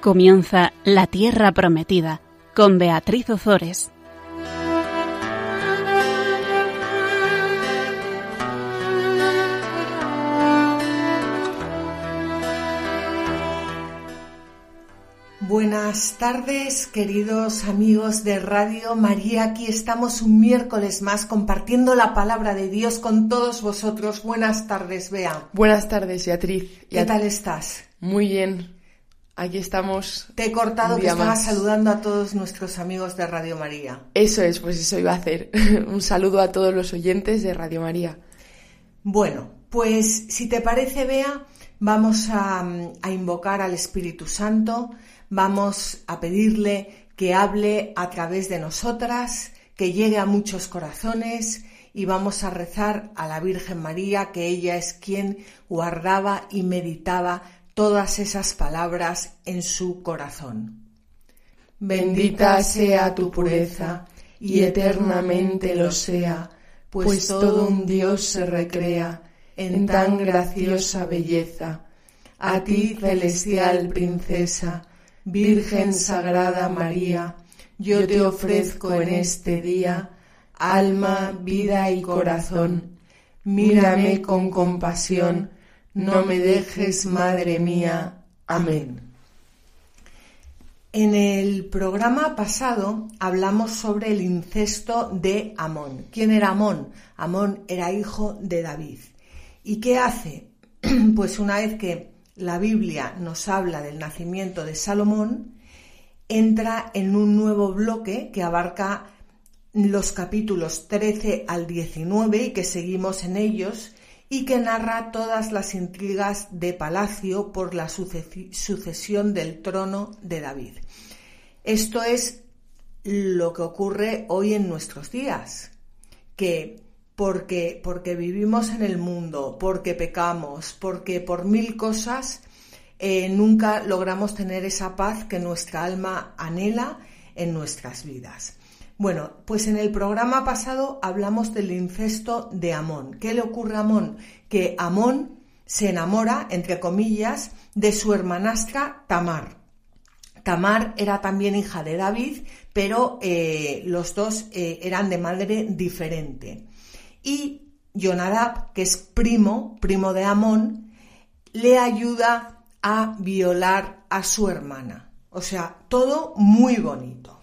Comienza La Tierra Prometida con Beatriz Ozores. Buenas tardes, queridos amigos de Radio María. Aquí estamos un miércoles más compartiendo la palabra de Dios con todos vosotros. Buenas tardes, Bea. Buenas tardes, Beatriz. ¿Qué tal estás? Muy bien. Aquí estamos. Te he cortado que estabas saludando a todos nuestros amigos de Radio María. Eso es, pues eso iba a hacer. un saludo a todos los oyentes de Radio María. Bueno, pues si te parece, Bea, vamos a, a invocar al Espíritu Santo Vamos a pedirle que hable a través de nosotras, que llegue a muchos corazones y vamos a rezar a la Virgen María, que ella es quien guardaba y meditaba todas esas palabras en su corazón. Bendita sea tu pureza y eternamente lo sea, pues, pues todo un Dios se recrea en tan graciosa belleza. A ti, celestial princesa, Virgen Sagrada María, yo te ofrezco en este día alma, vida y corazón. Mírame con compasión, no me dejes, Madre mía. Amén. En el programa pasado hablamos sobre el incesto de Amón. ¿Quién era Amón? Amón era hijo de David. ¿Y qué hace? Pues una vez que la Biblia nos habla del nacimiento de Salomón, entra en un nuevo bloque que abarca los capítulos 13 al 19 y que seguimos en ellos y que narra todas las intrigas de palacio por la sucesión del trono de David. Esto es lo que ocurre hoy en nuestros días, que porque, porque vivimos en el mundo, porque pecamos, porque por mil cosas eh, nunca logramos tener esa paz que nuestra alma anhela en nuestras vidas. Bueno, pues en el programa pasado hablamos del incesto de Amón. ¿Qué le ocurre a Amón? Que Amón se enamora, entre comillas, de su hermanastra Tamar. Tamar era también hija de David, pero eh, los dos eh, eran de madre diferente y Jonadab, que es primo, primo de Amón, le ayuda a violar a su hermana. O sea, todo muy bonito.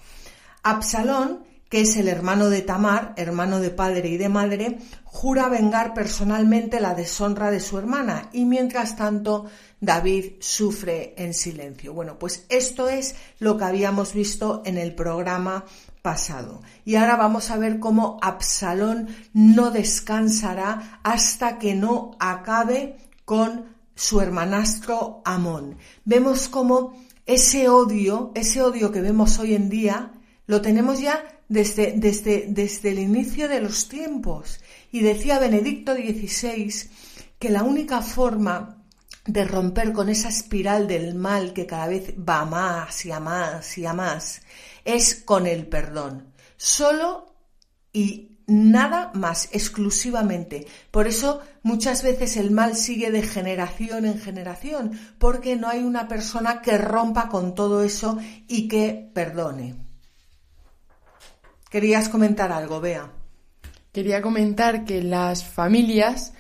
Absalón, que es el hermano de Tamar, hermano de padre y de madre, jura vengar personalmente la deshonra de su hermana y mientras tanto David sufre en silencio. Bueno, pues esto es lo que habíamos visto en el programa pasado. Y ahora vamos a ver cómo Absalón no descansará hasta que no acabe con su hermanastro Amón. Vemos cómo ese odio, ese odio que vemos hoy en día, lo tenemos ya desde, desde, desde el inicio de los tiempos. Y decía Benedicto XVI que la única forma de romper con esa espiral del mal que cada vez va más y a más y a más es con el perdón. Solo y nada más, exclusivamente. Por eso muchas veces el mal sigue de generación en generación, porque no hay una persona que rompa con todo eso y que perdone. ¿Querías comentar algo, Bea? Quería comentar que las familias,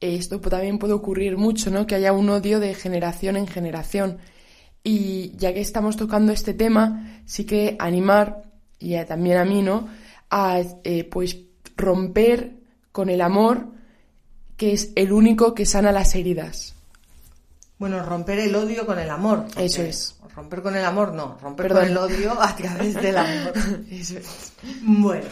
esto también puede ocurrir mucho, ¿no? Que haya un odio de generación en generación. Y ya que estamos tocando este tema, sí que animar, y también a mí, ¿no? A eh, pues romper con el amor, que es el único que sana las heridas. Bueno, romper el odio con el amor. Eso es. Romper con el amor, no. Romper con el odio a través del amor. Eso es. Bueno,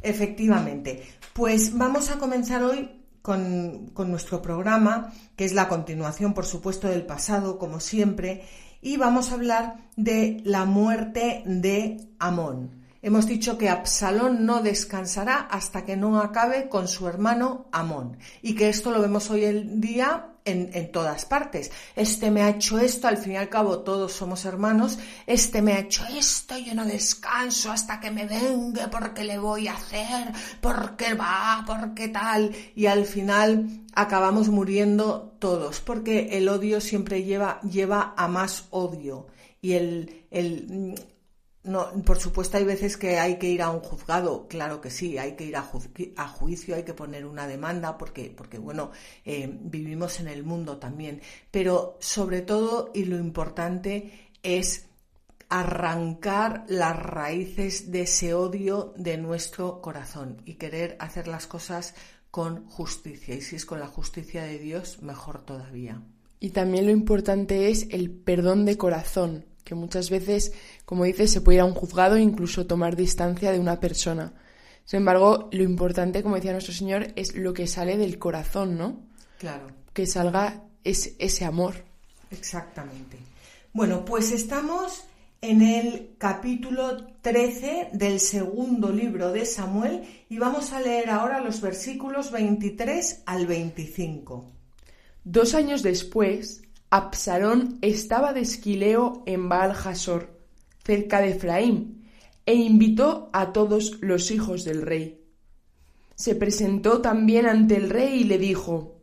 efectivamente. Pues vamos a comenzar hoy con, con, nuestro programa, que es la continuación, por supuesto, del pasado, como siempre, y vamos a hablar de la muerte de Amón. Hemos dicho que Absalón no descansará hasta que no acabe con su hermano Amón y que esto lo vemos hoy en día en, en, todas partes. Este me ha hecho esto, al fin y al cabo todos somos hermanos, este me ha hecho esto, yo no descanso hasta que me vengue porque le voy a hacer, porque va, porque tal, y al final acabamos muriendo todos, porque el odio siempre lleva, lleva a más odio. Y el, el, no, por supuesto hay veces que hay que ir a un juzgado, claro que sí, hay que ir a, juicio, hay que poner una demanda porque, porque bueno, eh, vivimos en el mundo también. Pero sobre todo y lo importante es arrancar las raíces de ese odio de nuestro corazón y querer hacer las cosas con justicia. Y si es con la justicia de Dios, mejor todavía. Y también lo importante es el perdón de corazón, que muchas veces, como dices, se puede ir a un juzgado e incluso tomar distancia de una persona. Sin embargo, lo importante, como decía nuestro Señor, es lo que sale del corazón, ¿no? Claro. Que salga es, ese amor. Exactamente. Bueno, pues estamos en el capítulo 13 del segundo libro de Samuel y vamos a leer ahora los versículos 23 al 25. Dos años después, Absalón estaba de esquileo en Baal Jasor, cerca de Efraín, e invitó a todos los hijos del rey. Se presentó también ante el rey y le dijo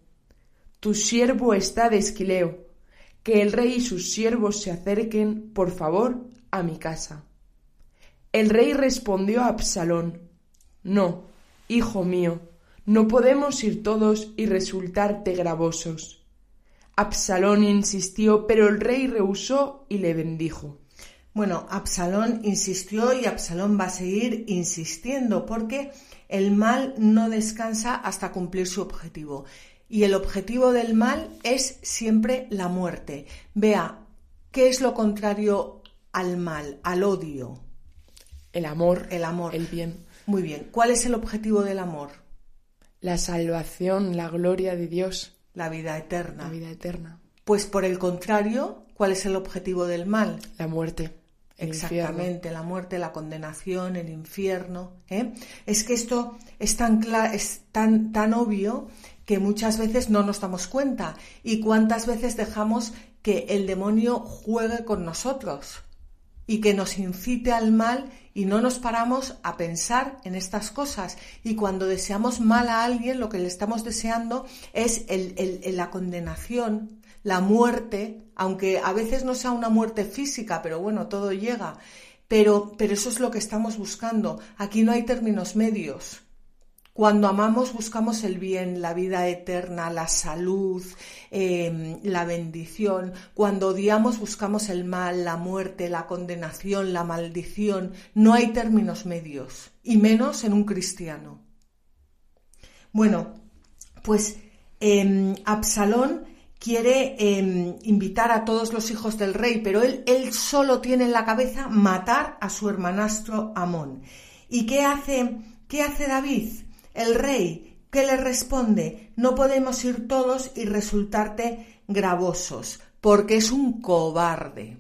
Tu siervo está de esquileo, que el rey y sus siervos se acerquen, por favor, a mi casa. El rey respondió a Absalón No, hijo mío, no podemos ir todos y resultarte gravosos Absalón insistió, pero el rey rehusó y le bendijo. Bueno, Absalón insistió y Absalón va a seguir insistiendo porque el mal no descansa hasta cumplir su objetivo. Y el objetivo del mal es siempre la muerte. Vea, ¿qué es lo contrario al mal, al odio? El amor. El amor. El bien. Muy bien. ¿Cuál es el objetivo del amor? La salvación, la gloria de Dios. La vida eterna. La vida eterna. Pues por el contrario, ¿cuál es el objetivo del mal? La muerte. Exactamente, la muerte, la condenación, el infierno. ¿eh? Es que esto es tan, es tan, tan obvio que muchas veces no nos damos cuenta. ¿Y cuántas veces dejamos que el demonio juegue con nosotros? Y que nos incite al mal y no nos paramos a pensar en estas cosas. Y cuando deseamos mal a alguien, lo que le estamos deseando es la condenación, la muerte, aunque a veces no sea una muerte física, pero bueno, todo llega. Pero, pero eso es lo que estamos buscando. Aquí no hay términos medios. Cuando amamos buscamos el bien, la vida eterna, la salud, em, la bendición. Cuando odiamos buscamos el mal, la muerte, la condenación, la maldición. No hay términos medios, y menos en un cristiano. Bueno, pues em, Absalón quiere em, invitar a todos los hijos del rey, pero él, él solo tiene en la cabeza matar a su hermanastro Amón. ¿Y qué hace, qué hace David? El rey, ¿qué le responde? No podemos ir todos y resultarte gravosos, porque es un cobarde.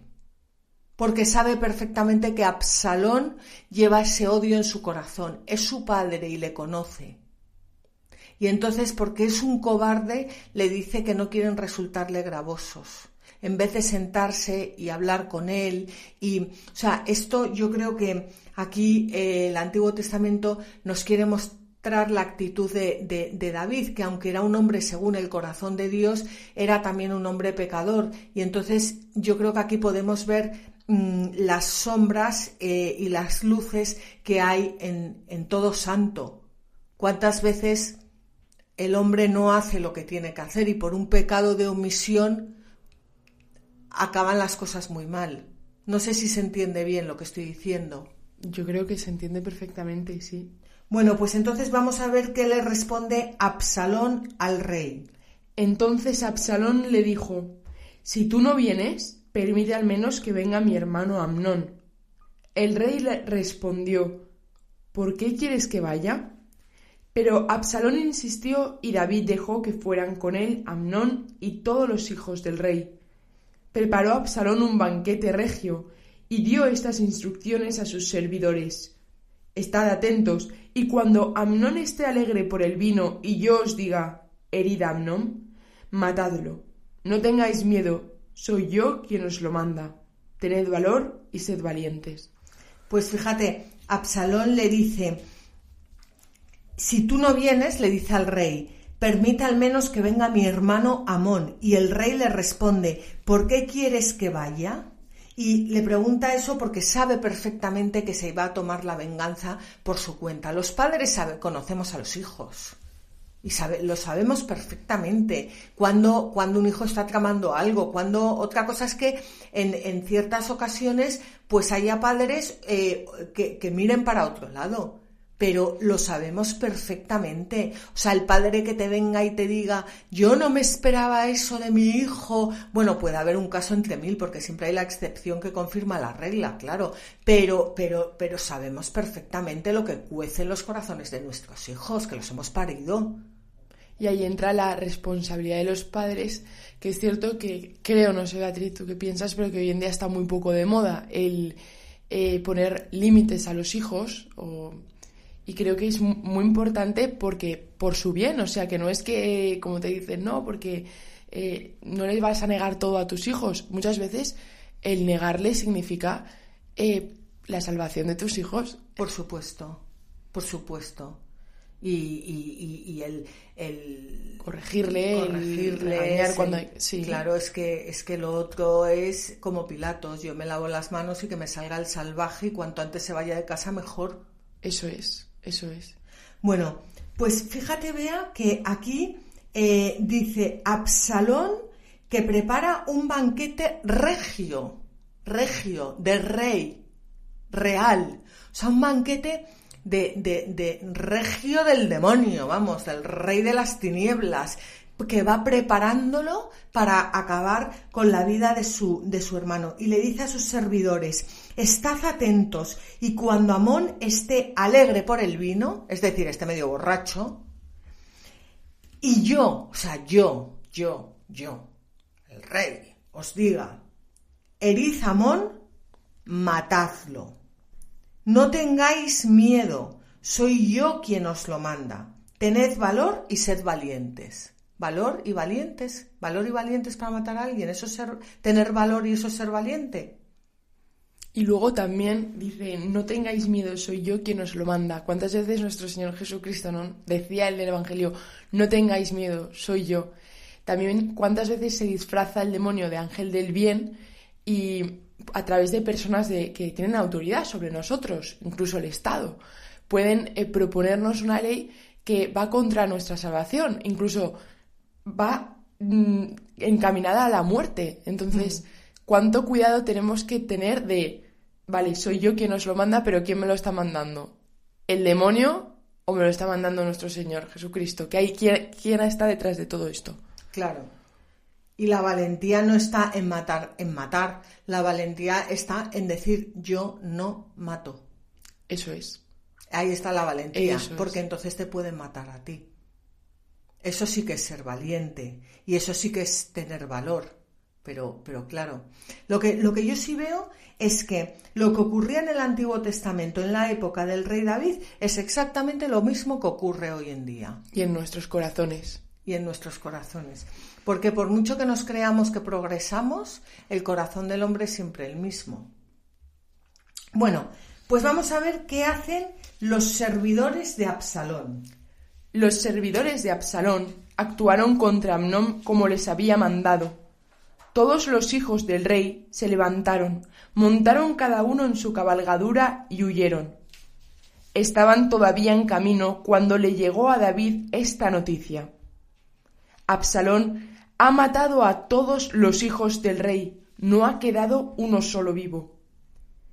Porque sabe perfectamente que Absalón lleva ese odio en su corazón, es su padre y le conoce. Y entonces, porque es un cobarde, le dice que no quieren resultarle gravosos en vez de sentarse y hablar con él. Y, o sea, esto yo creo que aquí eh, el Antiguo Testamento nos quiere mostrar la actitud de, David, que aunque era un hombre según el corazón de Dios, era también un hombre pecador. Y entonces yo creo que aquí podemos ver mm, las sombras eh, y las luces que hay en, en todo santo. ¿Cuántas veces el hombre no hace lo que tiene que hacer y por un pecado de omisión acaban las cosas muy mal? No sé si se entiende bien lo que estoy diciendo. Yo creo que se entiende perfectamente, sí. Bueno, pues entonces vamos a ver qué le responde Absalón al rey. Entonces Absalón le dijo, Si tú no vienes, permite al menos que venga mi hermano Amnón. El rey le respondió, ¿Por qué quieres que vaya? Pero Absalón insistió y David dejó que fueran con él Amnón y todos los hijos del rey. Preparó Absalón un banquete regio y dio estas instrucciones a sus servidores. Estad atentos, y cuando Amnón esté alegre por el vino y yo os diga, herida Amnón, matadlo. No tengáis miedo, soy yo quien os lo manda. Tened valor y sed valientes. Pues fíjate, Absalón le dice, si tú no vienes, le dice al rey, permita al menos que venga mi hermano Amón. Y el rey le responde, ¿por qué quieres que vaya? Y le pregunta eso porque sabe perfectamente que se iba a tomar la venganza por su cuenta. Los padres sabe, conocemos a los hijos. Y lo sabemos perfectamente cuando, cuando un hijo está tramando algo, cuando otra cosa es que en, en ciertas ocasiones pues haya padres eh, que miren para otro lado pero lo sabemos perfectamente. O sea, el padre que te venga y te diga, yo no me esperaba eso de mi hijo. Bueno, puede haber un caso entre mil, porque siempre hay la excepción que confirma la regla, claro. Pero, pero, pero sabemos perfectamente lo que cuece en los corazones de nuestros hijos, que los hemos parido. Y ahí entra la responsabilidad de los padres, que es cierto que creo, no sé Beatriz, tú qué piensas, pero que hoy en día está muy poco de moda el eh, poner límites a los hijos o y creo que es muy importante porque por su bien, o sea, que no es que, como te dicen, no, porque eh, no les vas a negar todo a tus hijos. Muchas veces el negarle significa eh, la salvación de tus hijos. Por supuesto, por supuesto. Y, y, el, el, corregirle, corregirle cuando sí. claro es que es que lo otro es como Pilatos yo me lavo las manos y que me salga el salvaje y cuanto antes se vaya de casa mejor eso es eso es. Bueno, pues fíjate, vea que aquí eh, dice Absalón que prepara un banquete regio, regio, de rey, real. O sea, un banquete de, de, de regio del demonio, vamos, del rey de las tinieblas, que va preparándolo para acabar con la vida de su, de su hermano. Y le dice a sus servidores, estad atentos y cuando Amón esté alegre por el vino, es decir, esté medio borracho, y yo, o sea, yo, yo, yo, el rey, os diga, herid Amón, matadlo. No tengáis miedo, soy yo quien os lo manda. Tened valor y sed valientes valor y valientes, valor y valientes para matar a alguien, eso es ser, tener valor y eso es ser valiente. Y luego también dice, no tengáis miedo, soy yo quien os lo manda. ¿Cuántas veces nuestro Señor Jesucristo ¿no? decía en el Evangelio, no tengáis miedo, soy yo? También cuántas veces se disfraza el demonio de ángel del bien y a través de personas que tienen autoridad sobre nosotros, incluso el Estado, pueden eh, proponernos una ley que va contra nuestra salvación, incluso va mm, encaminada a la muerte. Entonces, ¿cuánto cuidado tenemos que tener de, vale, soy yo quien os lo manda, pero ¿quién me lo está mandando? ¿El demonio o me lo está mandando nuestro Señor Jesucristo? hay, ¿quién, quién está detrás de todo esto? Claro. Y la valentía no está en matar, en matar. La valentía está en decir yo no mato. Eso es. Ahí está la valentía, porque entonces te pueden matar a ti. Eso sí que es ser valiente y eso sí que es tener valor. Pero, pero claro, lo que, lo que yo sí veo es que lo que ocurría en el Antiguo Testamento en la época del rey David es exactamente lo mismo que ocurre hoy en día. Y en nuestros corazones. Y en nuestros corazones. Porque por mucho que nos creamos que progresamos, el corazón del hombre es siempre el mismo. Bueno, pues vamos a ver qué hacen los servidores de Absalón. Los servidores de Absalón actuaron contra Amnón como les había mandado. Todos los hijos del rey se levantaron, montaron cada uno en su cabalgadura y huyeron. Estaban todavía en camino cuando le llegó a David esta noticia. Absalón ha matado a todos los hijos del rey, no ha quedado uno solo vivo.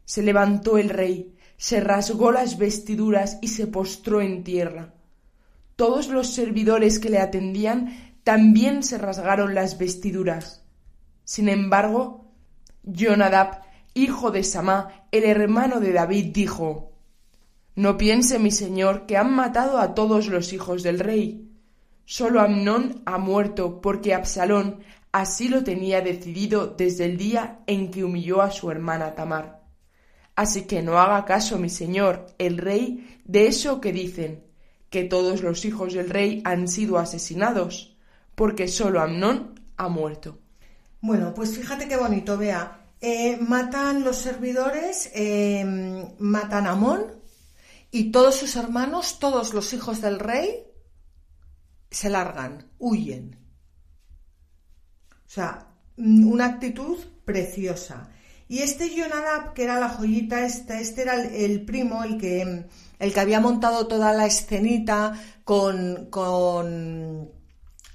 Se levantó el rey, se rasgó las vestiduras y se postró en tierra. Todos los servidores que le atendían también se rasgaron las vestiduras. Sin embargo, Jonadab, hijo de Samá, el hermano de David, dijo No piense mi señor que han matado a todos los hijos del rey. Solo Amnón ha muerto porque Absalón así lo tenía decidido desde el día en que humilló a su hermana Tamar. Así que no haga caso, mi señor, el rey, de eso que dicen, que todos los hijos del rey han sido asesinados, porque solo Amnón ha muerto. Bueno, pues fíjate qué bonito, vea. Eh, matan los servidores, em, matan a Amón y todos sus hermanos, todos los hijos del rey, se largan, huyen. O sea, mm, una actitud preciosa. Y este Jonadab, que era la joyita esta, este era el, primo, el que, el que había montado toda la escenita con, con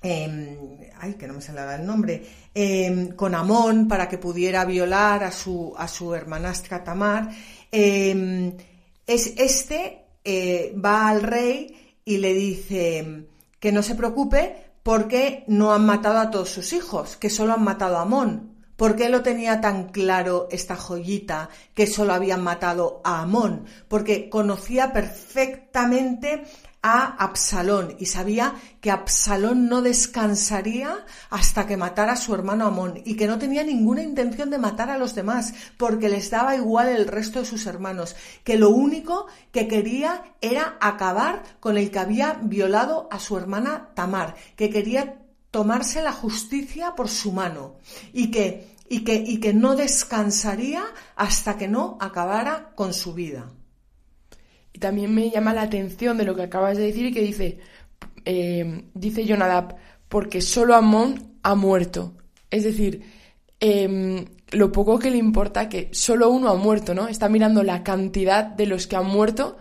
em, ay, que no me sale el nombre, em, con Amón para que pudiera violar a su, a su hermanastra Tamar. Em, es este eh, va al rey y le dice que no se preocupe porque no han matado a todos sus hijos, que solo han matado a Amón. ¿Por qué lo tenía tan claro esta joyita que solo habían matado a Amón? Porque conocía perfectamente a Absalón y sabía que Absalón no descansaría hasta que matara a su hermano Amón y que no tenía ninguna intención de matar a los demás porque les daba igual el resto de sus hermanos, que lo único que quería era acabar con el que había violado a su hermana Tamar, que quería tomarse la justicia por su mano y que, y que, y que no descansaría hasta que no acabara con su vida. Y también me llama la atención de lo que acabas de decir y que dice, eh, dice Jonadab, porque solo Amón ha muerto. Es decir, em, lo poco que le importa que solo uno ha muerto, ¿no? Está mirando la cantidad de los que han muerto,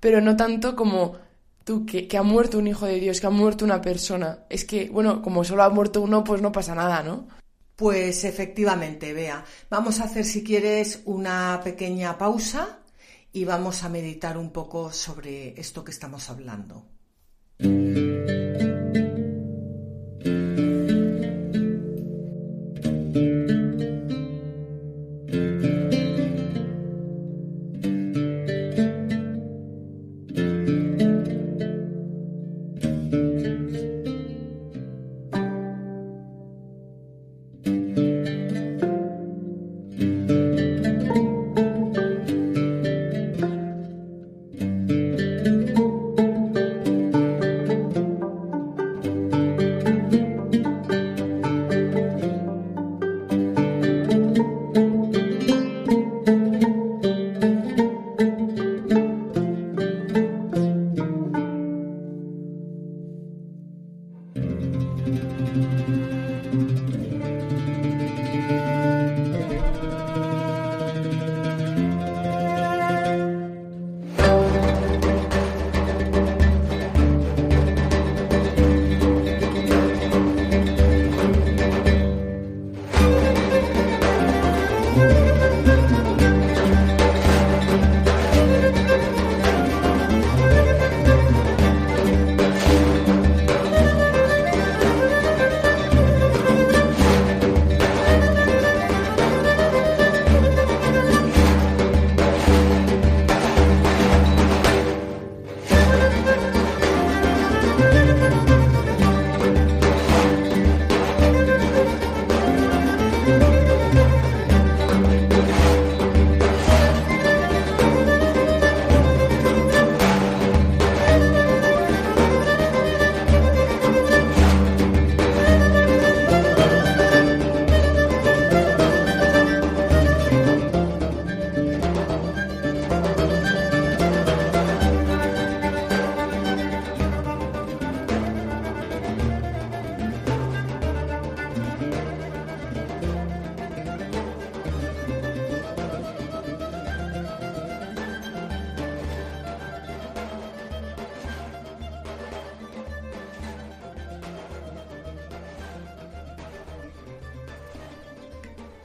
pero no tanto como tú, que, que, ha muerto un hijo de Dios, que ha muerto una persona. Es que, bueno, como solo ha muerto uno, pues no pasa nada, ¿no? Pues efectivamente, vea. Vamos a hacer, si quieres, una pequeña pausa y vamos a meditar un poco sobre esto que estamos hablando.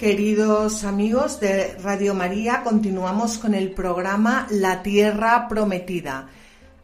Queridos amigos de Radio María, continuamos con el programa La Tierra Prometida.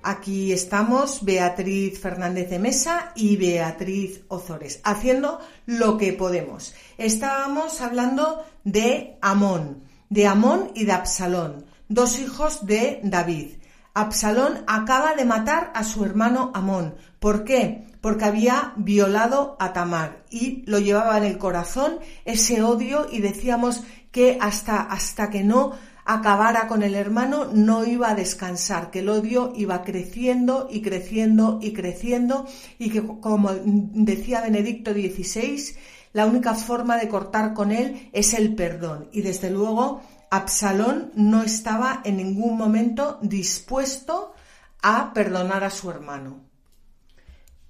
Aquí estamos Beatriz Fernández de Mesa y Beatriz Ozores, haciendo lo que podemos. Estábamos hablando de Amón, de Amón y de Absalón, dos hijos de David. Absalón acaba de matar a su hermano Amón. ¿Por qué? Porque había violado a Tamar y lo llevaba en el corazón ese odio y decíamos que hasta, hasta que no acabara con el hermano, no iba a descansar, que el odio iba creciendo y creciendo y creciendo y que, como decía Benedicto XVI, la única forma de cortar con él es el perdón. Y desde luego, Absalón no estaba en ningún momento dispuesto a perdonar a su hermano.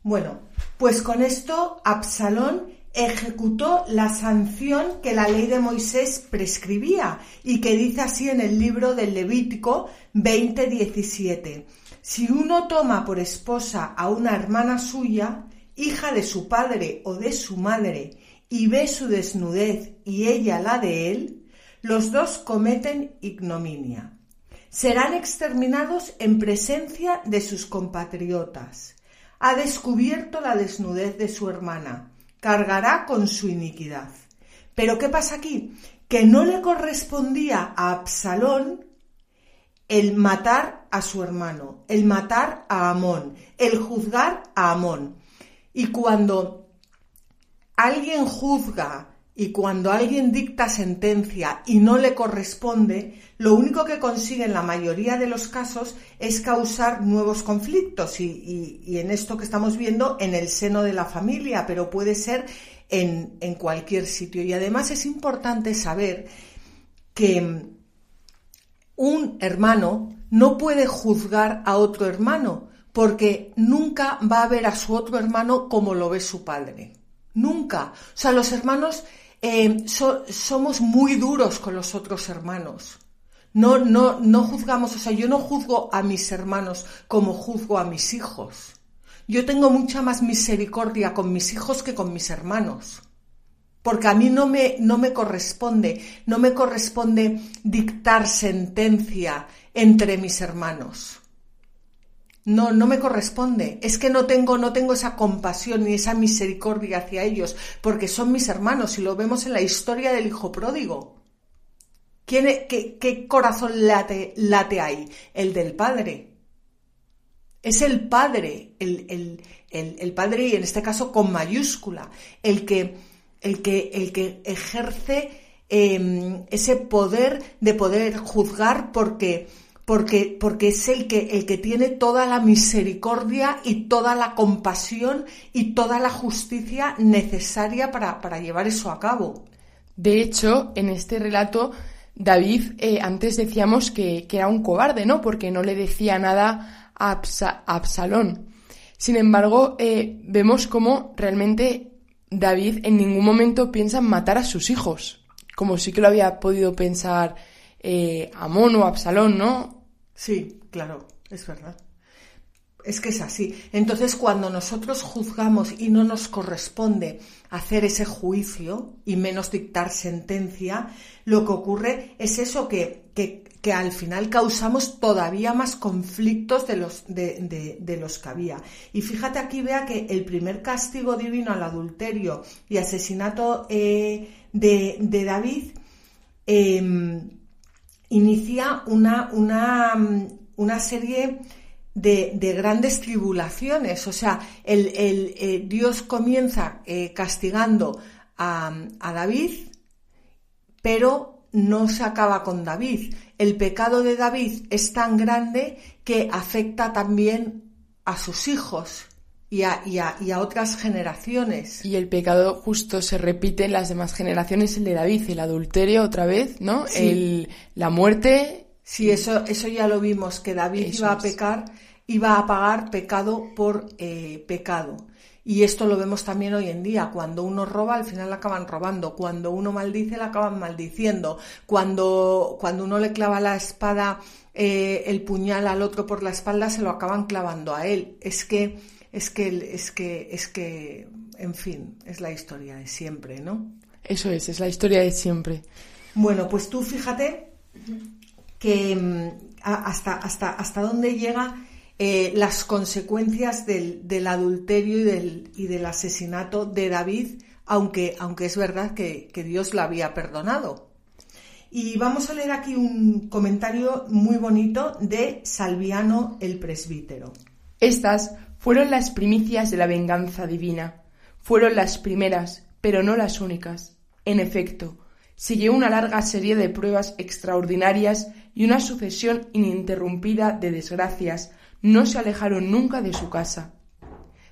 Bueno, pues con esto Absalón ejecutó la sanción que la ley de Moisés prescribía y que dice así en el libro del Levítico 20:17. Si uno toma por esposa a una hermana suya, hija de su padre o de su madre, y ve su desnudez y ella la de él, los dos cometen ignominia. Serán exterminados en presencia de sus compatriotas. Ha descubierto la desnudez de su hermana cargará con su iniquidad. Pero ¿qué pasa aquí? Que no le correspondía a Absalón el matar a su hermano, el matar a Amón, el juzgar a Amón. Y cuando alguien juzga y cuando alguien dicta sentencia y no le corresponde, lo único que consigue en la mayoría de los casos es causar nuevos conflictos y, en esto que estamos viendo en el seno de la familia, pero puede ser en, en cualquier sitio. Y además es importante saber que un hermano no puede juzgar a otro hermano porque nunca va a ver a su otro hermano como lo ve su padre. Nunca. O sea, los hermanos eh, somos muy duros con los otros hermanos. No, no, no juzgamos, o sea, yo no juzgo a mis hermanos como juzgo a mis hijos. Yo tengo mucha más misericordia con mis hijos que con mis hermanos. Porque a mí no me, no me corresponde, no me corresponde dictar sentencia entre mis hermanos. No, no me corresponde. Es que no tengo, no tengo esa compasión ni esa misericordia hacia ellos, porque son mis hermanos y lo vemos en la historia del hijo pródigo. ¿Quién, qué, qué, corazón late, late ahí? El del padre. Es el padre, el, el, el, padre y en este caso con mayúscula, el que, el que, el que ejerce em, ese poder de poder juzgar porque porque, porque es el que, el que tiene toda la misericordia y toda la compasión y toda la justicia necesaria para, llevar eso a cabo. De hecho, en este relato, David, eh, antes decíamos que, era un cobarde, ¿no? Porque no le decía nada a, Absalón. Sin embargo, eh, vemos cómo realmente David en ningún momento piensa en matar a sus hijos, como sí que lo había podido pensar eh, Amón o Absalón, ¿no? Sí, claro, es verdad. Es que es así. Entonces, cuando nosotros juzgamos y no nos corresponde hacer ese juicio y menos dictar sentencia, lo que ocurre es eso que, que, al final causamos todavía más conflictos de los, de, los que había. Y fíjate aquí, vea que el primer castigo divino al adulterio y asesinato eh, de, David em, inicia una, una, una serie de, grandes tribulaciones. O sea, el, eh, Dios comienza eh, castigando a, a David, pero no se acaba con David. El pecado de David es tan grande que afecta también a sus hijos y a, y, a, otras generaciones. Y el pecado justo se repite en las demás generaciones, el de David, el adulterio otra vez, ¿no? El, la muerte. Sí, eso, eso ya lo vimos, que David iba a pecar, iba a pagar pecado por eh, pecado. Y esto lo vemos también hoy en día. Cuando uno roba, al final la acaban robando. Cuando uno maldice, la acaban maldiciendo. Cuando, cuando uno le clava la espada, eh, el puñal al otro por la espalda, se lo acaban clavando a él. Es que es que, es que, es que, en fin, es la historia de siempre, ¿no? Eso es, es la historia de siempre. Bueno, pues tú fíjate que mm, hasta, hasta, hasta dónde llega eh, las consecuencias del, del adulterio y del, y del, asesinato de David, aunque, aunque es verdad que, que Dios lo había perdonado. Y vamos a leer aquí un comentario muy bonito de Salviano el presbítero. Estas fueron las primicias de la venganza divina. Fueron las primeras, pero no las únicas. En efecto, Siguió una larga serie de pruebas extraordinarias y una sucesión ininterrumpida de desgracias no se alejaron nunca de su casa.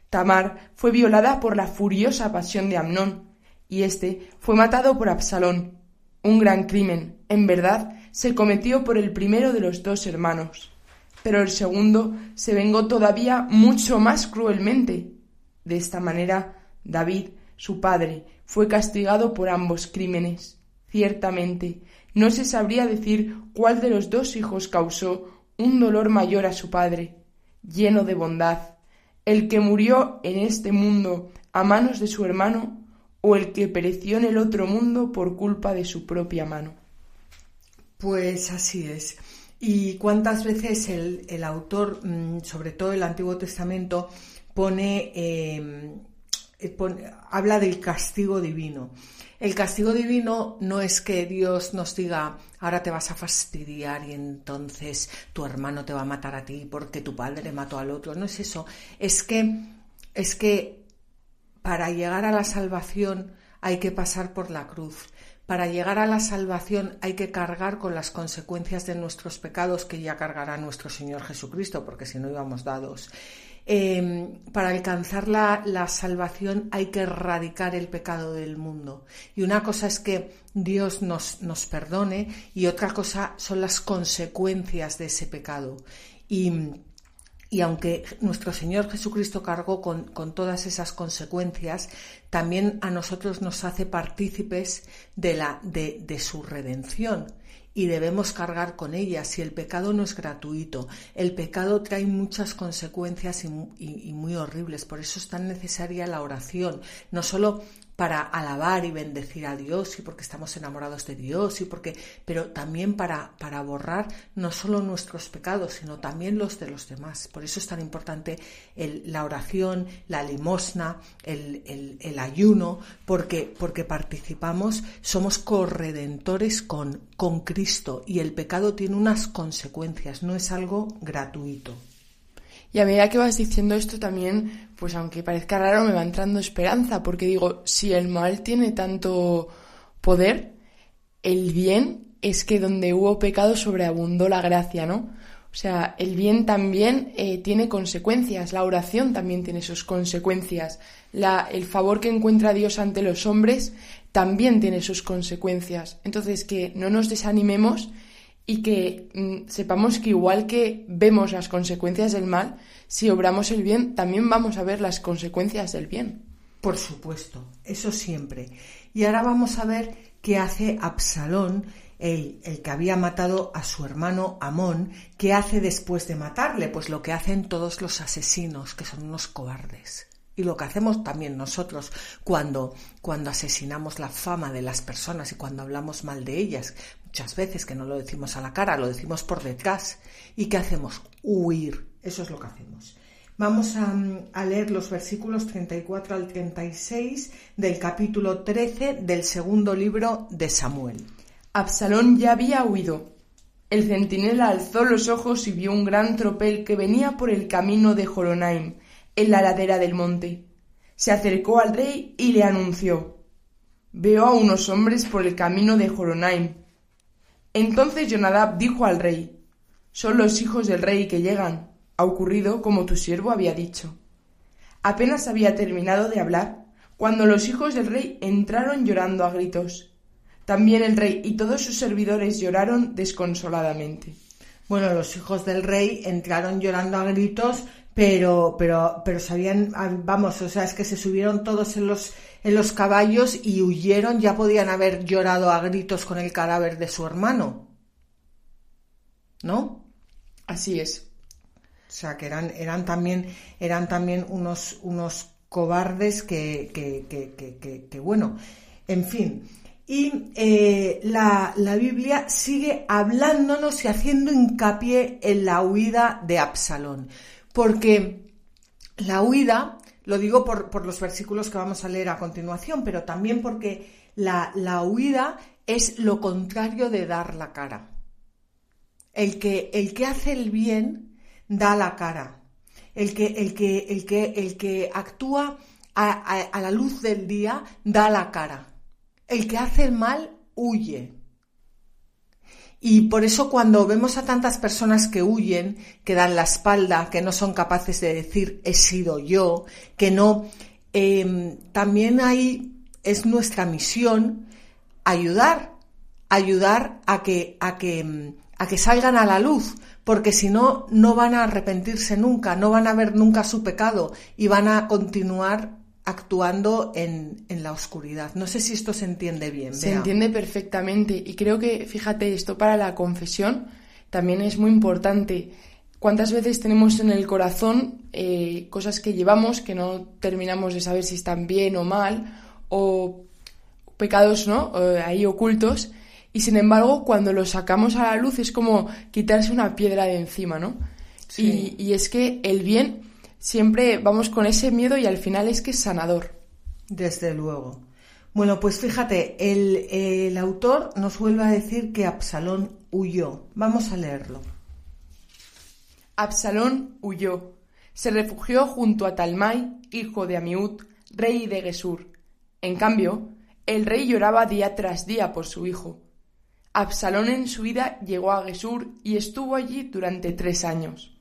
Tamar fue violada por la furiosa pasión de Amnón, y éste fue matado por Absalón. Un gran crimen, en verdad, se cometió por el primero de los dos hermanos, pero el segundo se vengó todavía mucho más cruelmente. De esta manera, David, su padre, fue castigado por ambos crímenes. Ciertamente, no se sabría decir cuál de los dos hijos causó un dolor mayor a su padre, lleno de bondad, el que murió en este mundo a manos de su hermano o el que pereció en el otro mundo por culpa de su propia mano. Pues así es. ¿Y cuántas veces el, autor, mm, sobre todo el Antiguo Testamento, pone, em, eh, habla del castigo divino? El castigo divino no es que Dios nos diga, ahora te vas a fastidiar y entonces tu hermano te va a matar a ti porque tu padre mató al otro. No es eso. Es que, es que para llegar a la salvación hay que pasar por la cruz. Para llegar a la salvación hay que cargar con las consecuencias de nuestros pecados que ya cargará nuestro Señor Jesucristo, porque si no íbamos dados. Em, para alcanzar la, salvación hay que erradicar el pecado del mundo. Y una cosa es que Dios nos, nos perdone y otra cosa son las consecuencias de ese pecado. Y, aunque nuestro Señor Jesucristo cargó con, todas esas consecuencias, también a nosotros nos hace partícipes de, la, de, de su redención y debemos cargar con ellas. Y el pecado no es gratuito, el pecado trae muchas consecuencias y, muy horribles. Por eso es tan necesaria la oración, no solo para alabar y bendecir a Dios y porque estamos enamorados de Dios y porque pero también para, para borrar no solo nuestros pecados sino también los de los demás. Por eso es tan importante la oración la limosna el, el, ayuno porque porque participamos somos corredentores con con Cristo y el pecado tiene unas consecuencias no es algo gratuito y a medida que vas diciendo esto también, pues aunque parezca raro, me va entrando esperanza, porque digo, si el mal tiene tanto poder, el bien es que donde hubo pecado sobreabundó la gracia, ¿no? O sea, el bien también eh, tiene consecuencias, la oración también tiene sus consecuencias, la, el favor que encuentra Dios ante los hombres también tiene sus consecuencias. Entonces, que no nos desanimemos y que mm, sepamos que igual que vemos las consecuencias del mal, si obramos el bien, también vamos a ver las consecuencias del bien. Por supuesto, eso siempre. Y ahora vamos a ver qué hace Absalón, el, el que había matado a su hermano Amón, qué hace después de matarle, pues lo que hacen todos los asesinos, que son unos cobardes y lo que hacemos también nosotros cuando, cuando asesinamos la fama de las personas y cuando hablamos mal de ellas, muchas veces que no lo decimos a la cara, lo decimos por detrás. ¿Y qué hacemos? Huir. Eso es lo que hacemos. Vamos a, a, leer los versículos 34 al 36 del capítulo 13 del segundo libro de Samuel. Absalón ya había huido. El centinela alzó los ojos y vio un gran tropel que venía por el camino de Joronaim en la ladera del monte. Se acercó al rey y le anunció Veo a unos hombres por el camino de Joronaim. Entonces Jonadab dijo al rey Son los hijos del rey que llegan. Ha ocurrido como tu siervo había dicho. Apenas había terminado de hablar cuando los hijos del rey entraron llorando a gritos. También el rey y todos sus servidores lloraron desconsoladamente. Bueno, los hijos del rey entraron llorando a gritos pero, pero, pero sabían, ah, vamos, o sea, es que se subieron todos en los, en los caballos y huyeron, ya podían haber llorado a gritos con el cadáver de su hermano. ¿No? Así es. O sea, que eran, eran también, eran también unos, unos cobardes que, que, que, que, bueno, en fin. Y eh, la, la Biblia sigue hablándonos y haciendo hincapié en la huida de Absalón porque la huida, lo digo por, los versículos que vamos a leer a continuación, pero también porque la, huida es lo contrario de dar la cara. El que, el que hace el bien da la cara. El que, el que, el que, el que actúa a, a la luz del día da la cara. El que hace el mal huye. Y por eso cuando vemos a tantas personas que huyen, que dan la espalda, que no son capaces de decir he sido yo, que no, em, también ahí es nuestra misión ayudar, ayudar a que, a que, a que salgan a la luz, porque si no, no van a arrepentirse nunca, no van a ver nunca su pecado y van a continuar actuando en, la oscuridad. No sé si esto se entiende bien. Se entiende perfectamente y creo que, fíjate, esto para la confesión también es muy importante. ¿Cuántas veces tenemos en el corazón eh, cosas que llevamos que no terminamos de saber si están bien o mal o pecados ¿no? Eh, ahí ocultos y sin embargo cuando los sacamos a la luz es como quitarse una piedra de encima, ¿no? Y, y es que el bien siempre vamos con ese miedo y al final es que es sanador. Desde luego. Bueno, pues fíjate, el, autor nos vuelve a decir que Absalón huyó. Vamos a leerlo. Absalón huyó. Se refugió junto a Talmai, hijo de Amiud, rey de Gesur. En cambio, el rey lloraba día tras día por su hijo. Absalón en su vida llegó a Gesur y estuvo allí durante tres años.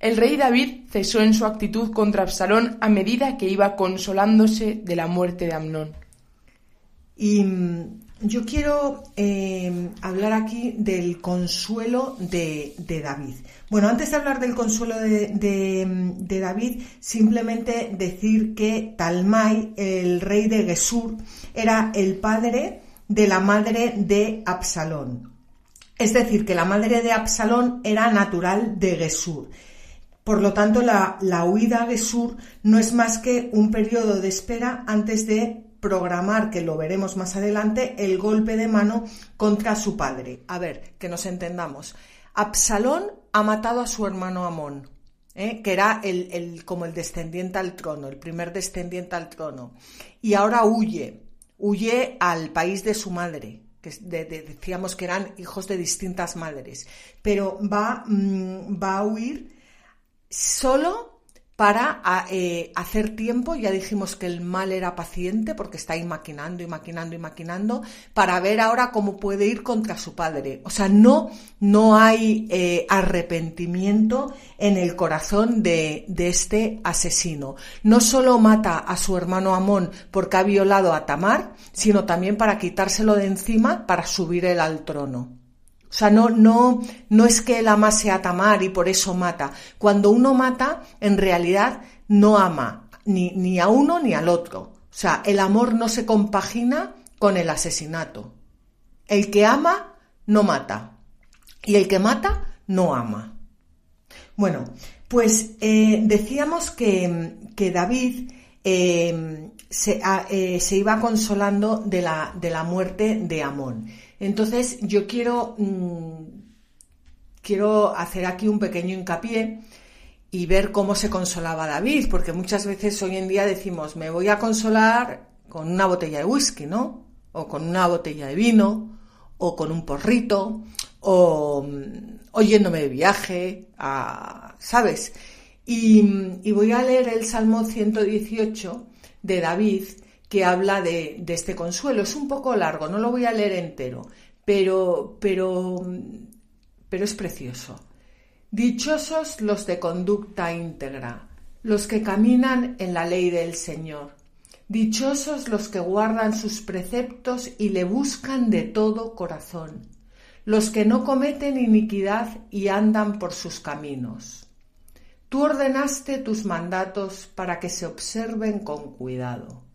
El rey David cesó en su actitud contra Absalón a medida que iba consolándose de la muerte de Amnón. Y mm, yo quiero eh, hablar aquí del consuelo de, David. Bueno, antes de hablar del consuelo de, mm, de, David, simplemente decir que Talmai, el rey de Gesur, era el padre de la madre de Absalón. Es decir, que la madre de Absalón era natural de Gesur por lo tanto, la, huida de Sur no es más que un periodo de espera antes de programar, que lo veremos más adelante, el golpe de mano contra su padre. A ver, que nos entendamos. Absalón ha matado a su hermano Amón, ¿eh? que era el, como el descendiente al trono, el primer descendiente al trono, y ahora huye, huye al país de su madre, que decíamos que eran hijos de distintas madres, pero va, mm, va a huir solo para eh, hacer tiempo, ya dijimos que el mal era paciente porque está ahí maquinando y maquinando y maquinando, para ver ahora cómo puede ir contra su padre. O sea, no, no hay eh, arrepentimiento en el corazón de, de, este asesino. No solo mata a su hermano Amón porque ha violado a Tamar, sino también para quitárselo de encima para subir él al trono. O sea, no, no, no es que él amase a Tamar y por eso mata. Cuando uno mata, en realidad no ama ni, ni a uno ni al otro. O sea, el amor no se compagina con el asesinato. El que ama no mata. Y el que mata no ama. Bueno, pues eh, decíamos que, que David eh, se, eh, se, iba consolando de la, de la muerte de Amón. Entonces, yo quiero, mm, quiero hacer aquí un pequeño hincapié y ver cómo se consolaba David, porque muchas veces hoy en día decimos, me voy a consolar con una botella de whisky, ¿no? O con una botella de vino, o con un porrito, o oyéndome mm, de viaje, ¿sabes? Y, y, voy a leer el Salmo 118 de David, que habla de, este consuelo. Es un poco largo, no lo voy a leer entero, pero, pero, pero es precioso. Dichosos los de conducta íntegra, los que caminan en la ley del Señor. Dichosos los que guardan sus preceptos y le buscan de todo corazón, los que no cometen iniquidad y andan por sus caminos. Tú ordenaste tus mandatos para que se observen con cuidado.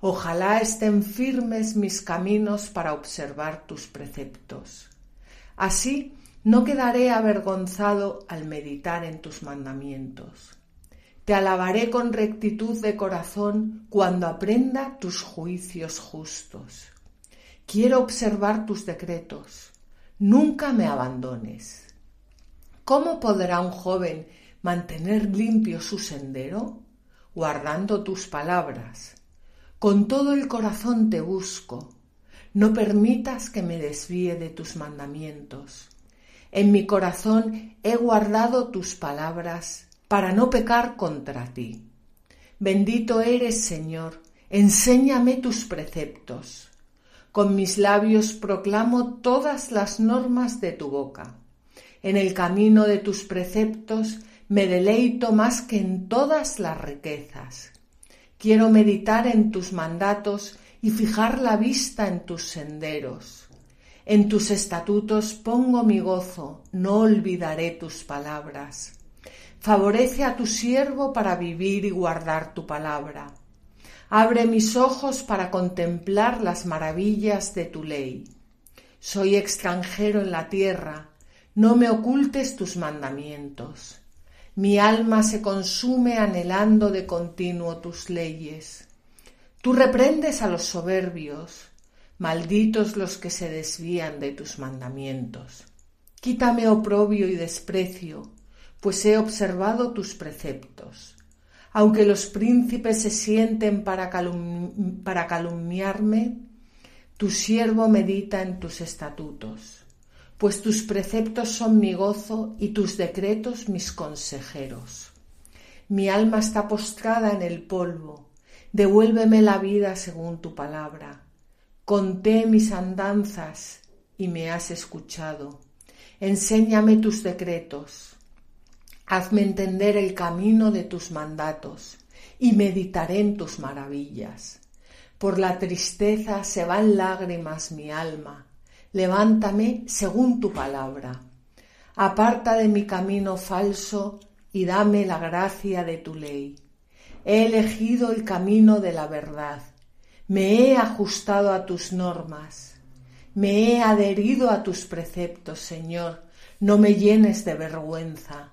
Ojalá estén firmes mis caminos para observar tus preceptos. Así no quedaré avergonzado al meditar en tus mandamientos. Te alabaré con rectitud de corazón cuando aprenda tus juicios justos. Quiero observar tus decretos. Nunca me abandones. ¿Cómo podrá un joven mantener limpio su sendero? Guardando tus palabras. Con todo el corazón te busco. No permitas que me desvíe de tus mandamientos. En mi corazón he guardado tus palabras para no pecar contra ti. Bendito eres, Señor, enséñame tus preceptos. Con mis labios proclamo todas las normas de tu boca. En el camino de tus preceptos me deleito más que en todas las riquezas. Quiero meditar en tus mandatos y fijar la vista en tus senderos. En tus estatutos pongo mi gozo, no olvidaré tus palabras. Favorece a tu siervo para vivir y guardar tu palabra. Abre mis ojos para contemplar las maravillas de tu ley. Soy extranjero en la tierra, no me ocultes tus mandamientos. Mi alma se consume anhelando de continuo tus leyes. Tú reprendes a los soberbios, malditos los que se desvían de tus mandamientos. Quítame oprobio y desprecio, pues he observado tus preceptos. Aunque los príncipes se sienten para, para calumniarme, tu siervo medita en tus estatutos pues tus preceptos son mi gozo y tus decretos mis consejeros. Mi alma está postrada en el polvo, devuélveme la vida según tu palabra. Conté mis andanzas y me has escuchado. Enséñame tus decretos. Hazme entender el camino de tus mandatos y meditaré en tus maravillas. Por la tristeza se van lágrimas mi alma levántame según tu palabra. Aparta de mi camino falso y dame la gracia de tu ley. He elegido el camino de la verdad. Me he ajustado a tus normas. Me he adherido a tus preceptos, Señor. No me llenes de vergüenza.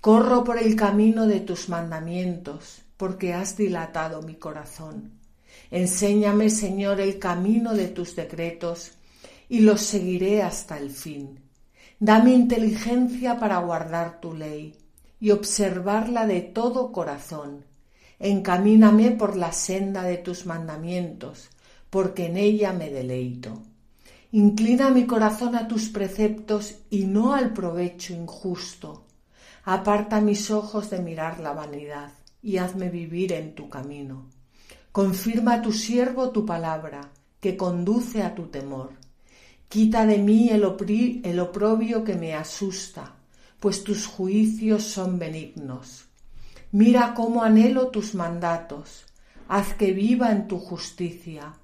Corro por el camino de tus mandamientos, porque has dilatado mi corazón. Enséñame, Señor, el camino de tus decretos y los seguiré hasta el fin. Dame inteligencia para guardar tu ley y observarla de todo corazón. Encamíname por la senda de tus mandamientos, porque en ella me deleito. Inclina mi corazón a tus preceptos y no al provecho injusto. Aparta mis ojos de mirar la vanidad y hazme vivir en tu camino. Confirma a tu siervo tu palabra, que conduce a tu temor. Quita de mí el, oprobio que me asusta, pues tus juicios son benignos. Mira cómo anhelo tus mandatos, haz que viva en tu justicia.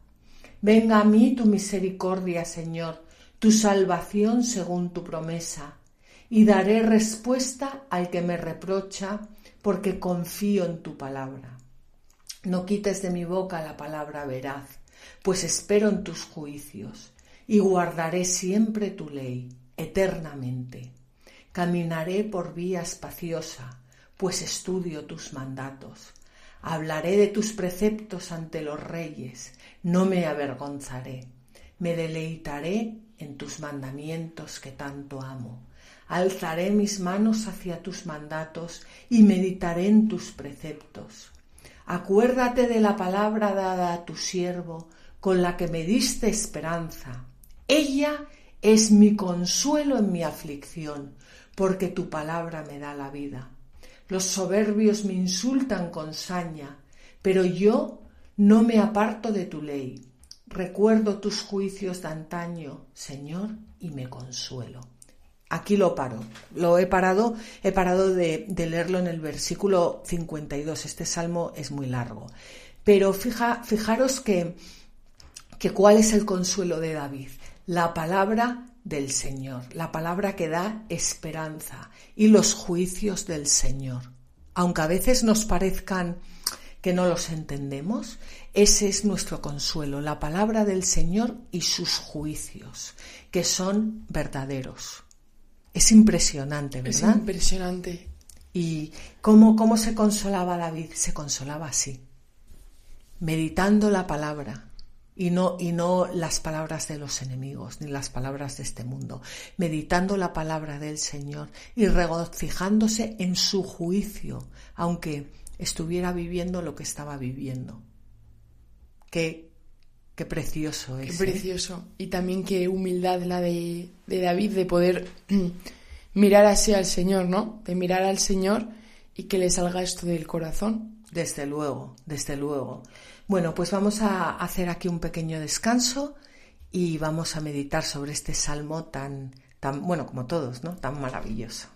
Venga a mí tu misericordia, Señor, tu salvación según tu promesa, y daré respuesta al que me reprocha, porque confío en tu palabra. No quites de mi boca la palabra veraz, pues espero en tus juicios y guardaré siempre tu ley eternamente. Caminaré por vía espaciosa, pues estudio tus mandatos. Hablaré de tus preceptos ante los reyes, no me avergonzaré. Me deleitaré en tus mandamientos que tanto amo. Alzaré mis manos hacia tus mandatos y meditaré en tus preceptos. Acuérdate de la palabra dada a tu siervo, con la que me diste esperanza ella es mi consuelo en mi aflicción, porque tu palabra me da la vida. Los soberbios me insultan con saña, pero yo no me aparto de tu ley. Recuerdo tus juicios de antaño, Señor, y me consuelo. Aquí lo paro. Lo he parado, he parado de, leerlo en el versículo 52. Este salmo es muy largo. Pero fija, fijaros que, que cuál es el consuelo de David la palabra del Señor, la palabra que da esperanza y los juicios del Señor. Aunque a veces nos parezcan que no los entendemos, ese es nuestro consuelo, la palabra del Señor y sus juicios, que son verdaderos. Es impresionante, ¿verdad? Es impresionante. ¿Y cómo, cómo se consolaba David? Se consolaba así, meditando la palabra, y no, y no las palabras de los enemigos, ni las palabras de este mundo, meditando la palabra del Señor y regocijándose en su juicio, aunque estuviera viviendo lo que estaba viviendo. Qué, qué precioso es. Qué ¿eh? precioso. Y también qué humildad la de, de David de poder mirar así al Señor, ¿no? De mirar al Señor y que le salga esto del corazón. Desde luego, desde luego. Bueno, pues vamos a hacer aquí un pequeño descanso y vamos a meditar sobre este salmo tan, tan bueno como todos, ¿no? Tan maravilloso.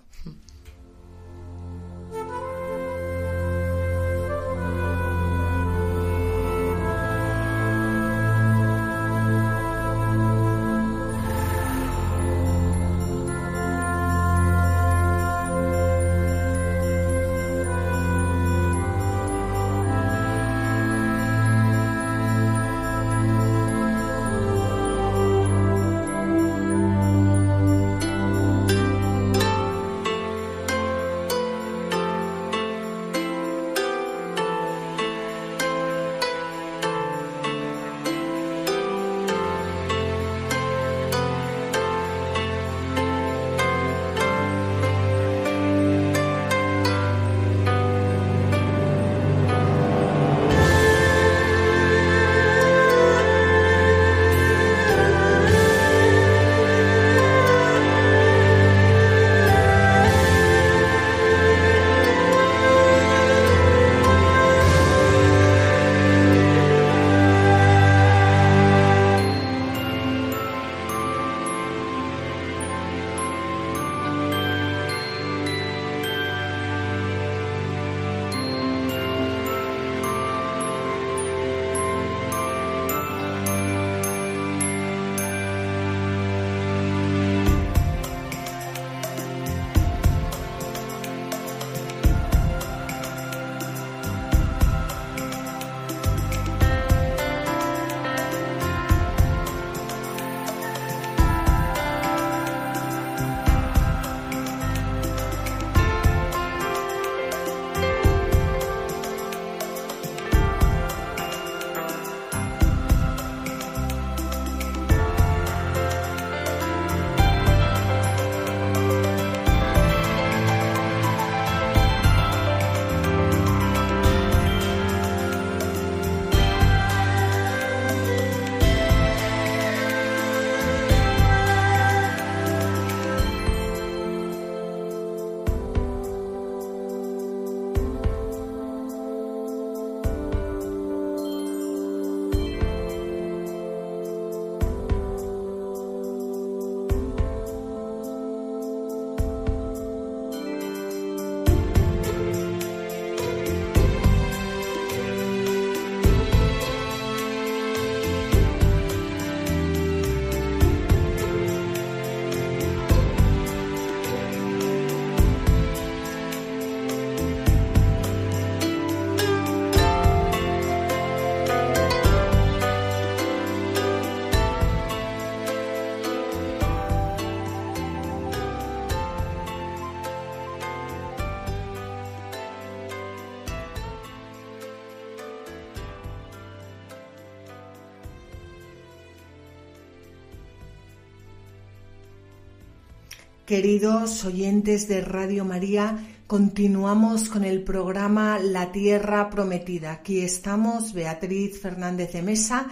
Queridos oyentes de Radio María, continuamos con el programa La Tierra Prometida. Aquí estamos Beatriz Fernández de Mesa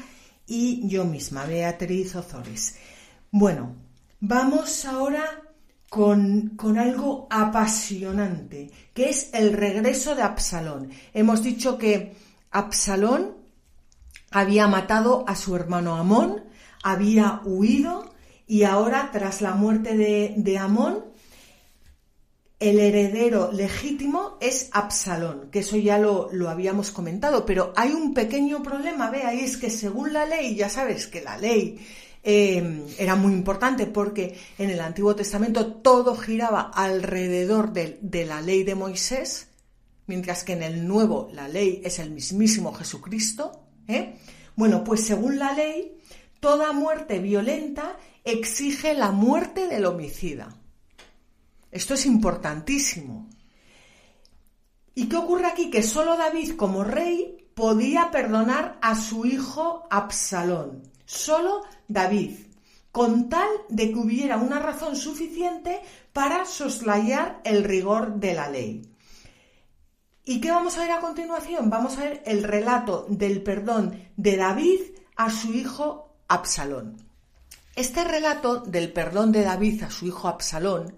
y yo misma, Beatriz Ozores. Bueno, vamos ahora con, con, algo apasionante, que es el regreso de Absalón. Hemos dicho que Absalón había matado a su hermano Amón, había huido y ahora, tras la muerte de, Amón, el heredero legítimo es Absalón, que eso ya lo, habíamos comentado, pero hay un pequeño problema, ve, ahí es que según la ley, ya sabes que la ley eh, era muy importante porque en el Antiguo Testamento todo giraba alrededor de, de la ley de Moisés, mientras que en el Nuevo la ley es el mismísimo Jesucristo. ¿eh? Bueno, pues según la ley, toda muerte violenta exige la muerte del homicida. Esto es importantísimo. ¿Y qué ocurre aquí? Que solo David como rey podía perdonar a su hijo Absalón. Solo David, con tal de que hubiera una razón suficiente para soslayar el rigor de la ley. ¿Y qué vamos a ver a continuación? Vamos a ver el relato del perdón de David a su hijo Absalón. Este relato del perdón de David a su hijo Absalón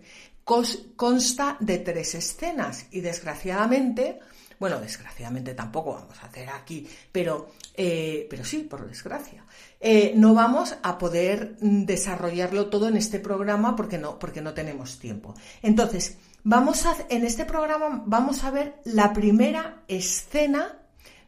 consta de tres escenas y desgraciadamente Bueno, desgraciadamente tampoco vamos a hacer aquí, pero, eh, pero sí, por desgracia. Eh, no vamos a poder desarrollarlo todo en este programa porque no, porque no tenemos tiempo. Entonces, vamos a, en este programa vamos a ver la primera escena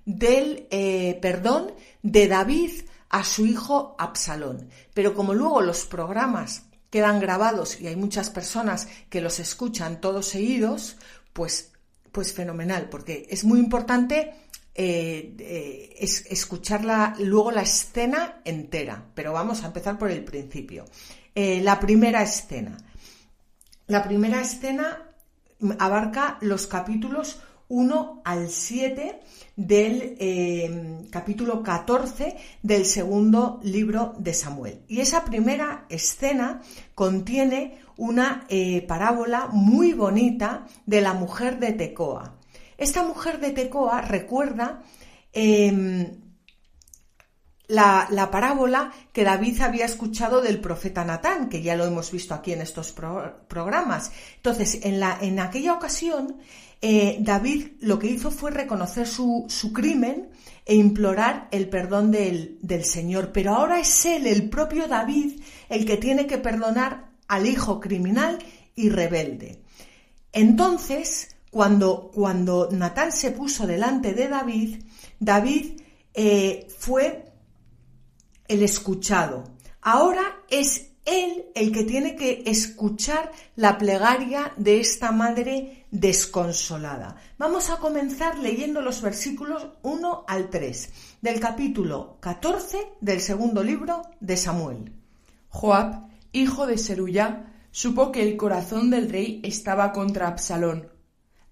del eh, perdón de David a su hijo Absalón. Pero como luego los programas quedan grabados y hay muchas personas que los escuchan todos seguidos, pues, pues fenomenal, porque es muy importante eh, eh, escuchar luego la escena entera. Pero vamos a empezar por el principio. la primera escena. La primera escena abarca los capítulos 1 al 7 del eh, capítulo 14 del segundo libro de Samuel. Y esa primera escena contiene una eh, parábola muy bonita de la mujer de Tecoa. Esta mujer de Tecoa recuerda em, la, parábola que David había escuchado del profeta Natán, que ya lo hemos visto aquí en estos programas. Entonces, en, la, en aquella ocasión, eh, David lo que hizo fue reconocer su, crimen e implorar el perdón del, Señor. Pero ahora es él, el propio David, el que tiene que perdonar al hijo criminal y rebelde. Entonces, cuando, cuando Natán se puso delante de David, David eh, fue el escuchado. Ahora es él el que tiene que escuchar la plegaria de esta madre desconsolada. Vamos a comenzar leyendo los versículos 1 al 3 del capítulo 14 del segundo libro de Samuel. Joab, hijo de Seruyá, supo que el corazón del rey estaba contra Absalón,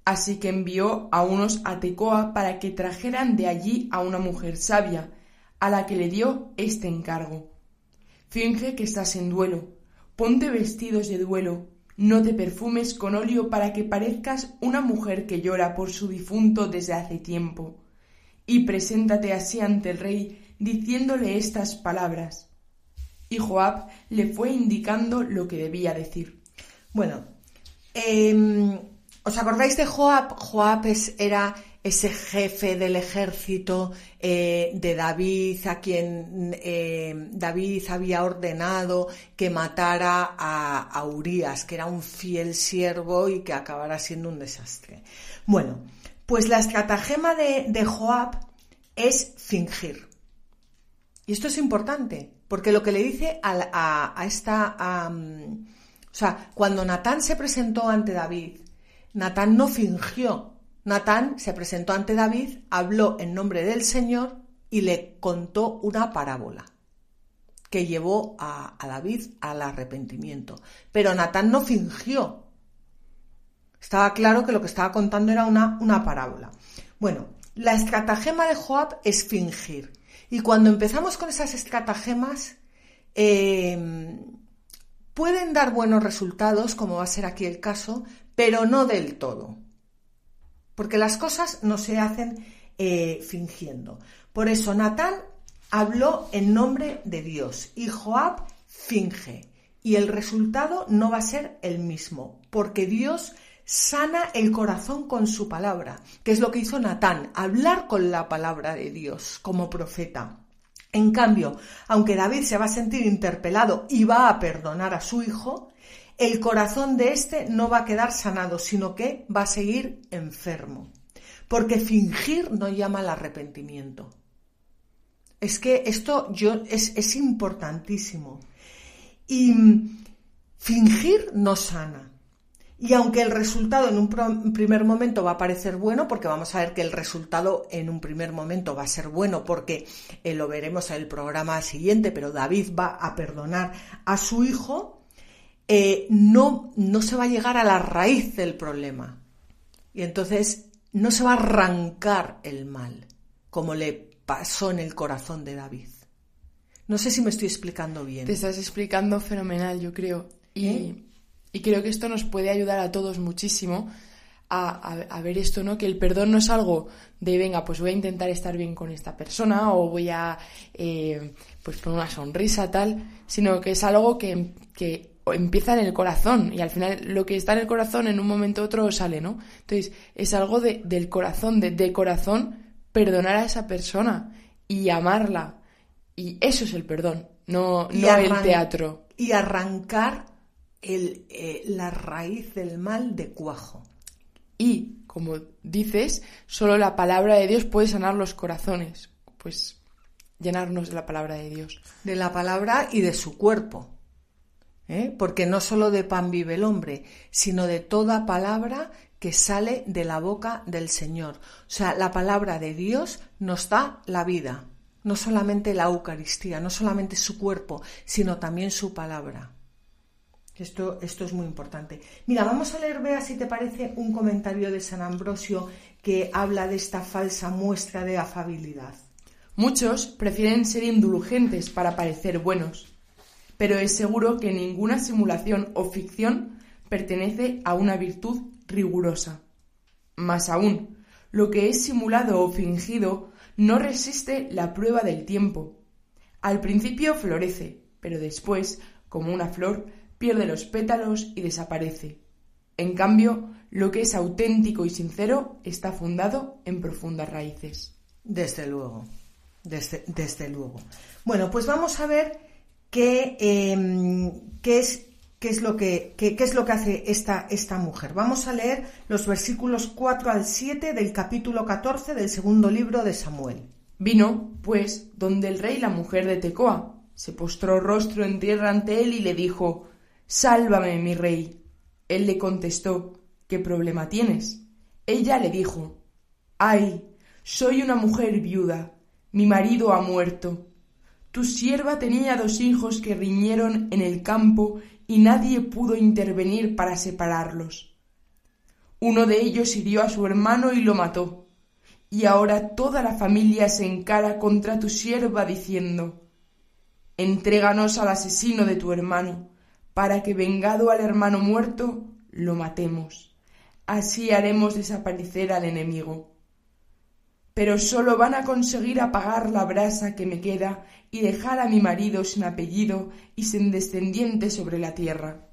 así que envió a unos a Tecoa para que trajeran de allí a una mujer sabia, a la que le dio este encargo Finge que estás en duelo. Ponte vestidos de duelo. No te perfumes con óleo para que parezcas una mujer que llora por su difunto desde hace tiempo. Y preséntate así ante el rey, diciéndole estas palabras. Y Joab le fue indicando lo que debía decir. Bueno, em, ¿os acordáis de Joab? Joab era ese jefe del ejército eh, de David, a quien eh, David había ordenado que matara a, a Urias, que era un fiel siervo y que acabará siendo un desastre. Bueno, pues la estratagema de, Joab es fingir. Y esto es importante, porque lo que le dice a, a, esta... o sea, cuando Natán se presentó ante David, Natán no fingió Natán se presentó ante David, habló en nombre del Señor y le contó una parábola que llevó a, David al arrepentimiento. Pero Natán no fingió. Estaba claro que lo que estaba contando era una, una parábola. Bueno, la estratagema de Joab es fingir. Y cuando empezamos con esas estratagemas, em, pueden dar buenos resultados, como va a ser aquí el caso, pero no del todo porque las cosas no se hacen eh, fingiendo. Por eso Natán habló en nombre de Dios y Joab finge. Y el resultado no va a ser el mismo, porque Dios sana el corazón con su palabra, que es lo que hizo Natán, hablar con la palabra de Dios como profeta. En cambio, aunque David se va a sentir interpelado y va a perdonar a su hijo, el corazón de éste no va a quedar sanado, sino que va a seguir enfermo. Porque fingir no llama al arrepentimiento. Es que esto yo, es, es importantísimo. Y fingir no sana. Y aunque el resultado en un primer momento va a parecer bueno, porque vamos a ver que el resultado en un primer momento va a ser bueno, porque eh, lo veremos en el programa siguiente, pero David va a perdonar a su hijo, eh, no, no se va a llegar a la raíz del problema. Y entonces no se va a arrancar el mal, como le pasó en el corazón de David. No sé si me estoy explicando bien. Te estás explicando fenomenal, yo creo. Y, ¿Eh? y creo que esto nos puede ayudar a todos muchísimo a, ver esto, ¿no? Que el perdón no es algo de, venga, pues voy a intentar estar bien con esta persona o voy a, eh, pues poner una sonrisa, tal, sino que es algo que, que empieza en el corazón y al final lo que está en el corazón en un momento u otro sale, ¿no? Entonces es algo de, del corazón, de, de corazón perdonar a esa persona y amarla. Y eso es el perdón, no, no el teatro. Y arrancar el, eh, la raíz del mal de cuajo. Y, como dices, solo la palabra de Dios puede sanar los corazones. Pues llenarnos de la palabra de Dios. De la palabra y de su cuerpo. ¿Eh? Porque no solo de pan vive el hombre, sino de toda palabra que sale de la boca del Señor. O sea, la palabra de Dios nos da la vida. No solamente la Eucaristía, no solamente su cuerpo, sino también su palabra. Esto, esto es muy importante. Mira, vamos a leer, vea si te parece, un comentario de San Ambrosio que habla de esta falsa muestra de afabilidad. Muchos prefieren ser indulgentes para parecer buenos, pero es seguro que ninguna simulación o ficción pertenece a una virtud rigurosa. Más aún, lo que es simulado o fingido no resiste la prueba del tiempo. Al principio florece, pero después, como una flor, pierde los pétalos y desaparece. En cambio, lo que es auténtico y sincero está fundado en profundas raíces. Desde luego, desde, desde luego. Bueno, pues vamos a ver qué, em, qué es qué es lo que, qué, es lo que hace esta, esta mujer. Vamos a leer los versículos 4 al 7 del capítulo 14 del segundo libro de Samuel. Vino, pues, donde el rey la mujer de Tecoa, se postró rostro en tierra ante él y le dijo Sálvame, mi rey. Él le contestó ¿Qué problema tienes? Ella le dijo Ay, soy una mujer viuda. Mi marido ha muerto. Tu sierva tenía dos hijos que riñeron en el campo y nadie pudo intervenir para separarlos. Uno de ellos hirió a su hermano y lo mató. Y ahora toda la familia se encara contra tu sierva diciendo Entréganos al asesino de tu hermano para que vengado al hermano muerto, lo matemos. Así haremos desaparecer al enemigo. Pero sólo van a conseguir apagar la brasa que me queda y dejar a mi marido sin apellido y sin descendiente sobre la tierra.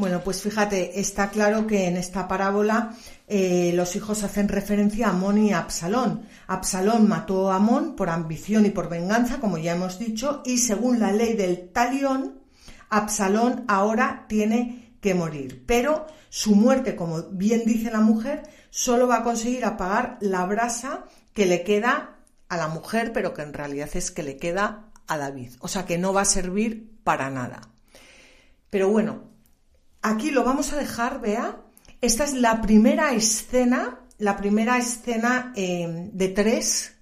Bueno, pues fíjate, está claro que en esta parábola eh, los hijos hacen referencia a Amón y a Absalón. Absalón mató a Amón por ambición y por venganza, como ya hemos dicho, y según la ley del talión, Absalón ahora tiene que morir. Pero su muerte, como bien dice la mujer, solo va a conseguir apagar la brasa que le queda a la mujer, pero que en realidad es que le queda a David. O sea que no va a servir para nada. Pero bueno, aquí lo vamos a dejar, vea. Esta es la primera escena, la primera escena eh, de tres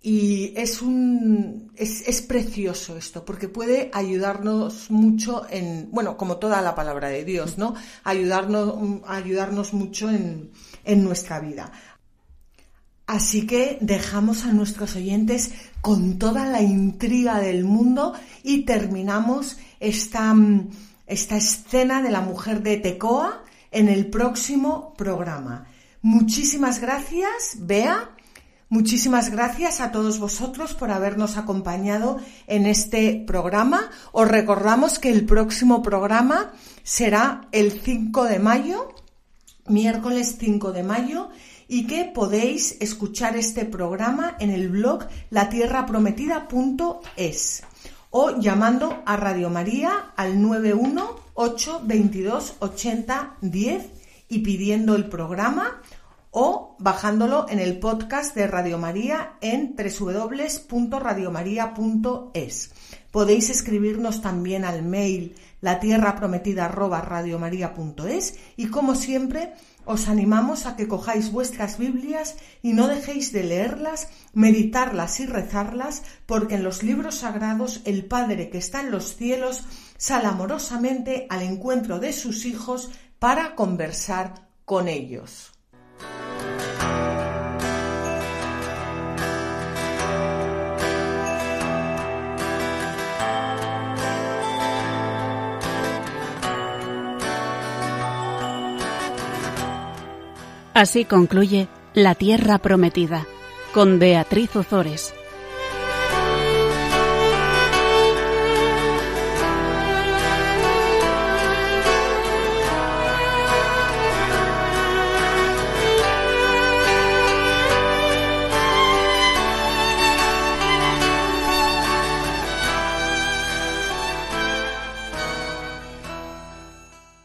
y es un es, precioso esto, porque puede ayudarnos mucho en, bueno, como toda la palabra de Dios, ¿no? Ayudarnos, ayudarnos mucho en, en nuestra vida. Así que dejamos a nuestros oyentes con toda la intriga del mundo y terminamos esta, esta escena de la mujer de Tecoa en el próximo programa. Muchísimas gracias, Bea Muchísimas gracias a todos vosotros por habernos acompañado en este programa. Os recordamos que el próximo programa será el 5 de mayo, miércoles 5 de mayo, y que podéis escuchar este programa en el blog latierraprometida.es o llamando a Radio María al 918228010 y pidiendo el programa o bajándolo en el podcast de Radio María en www.radiomaria.es. Podéis escribirnos también al mail latierraprometida@radiomaria.es y como siempre os animamos a que cojáis vuestras Biblias y no dejéis de leerlas, meditarlas y rezarlas, porque en los libros sagrados el Padre que está en los cielos sale amorosamente al encuentro de sus hijos para conversar con ellos. Así concluye La Tierra Prometida con Beatriz Ozores.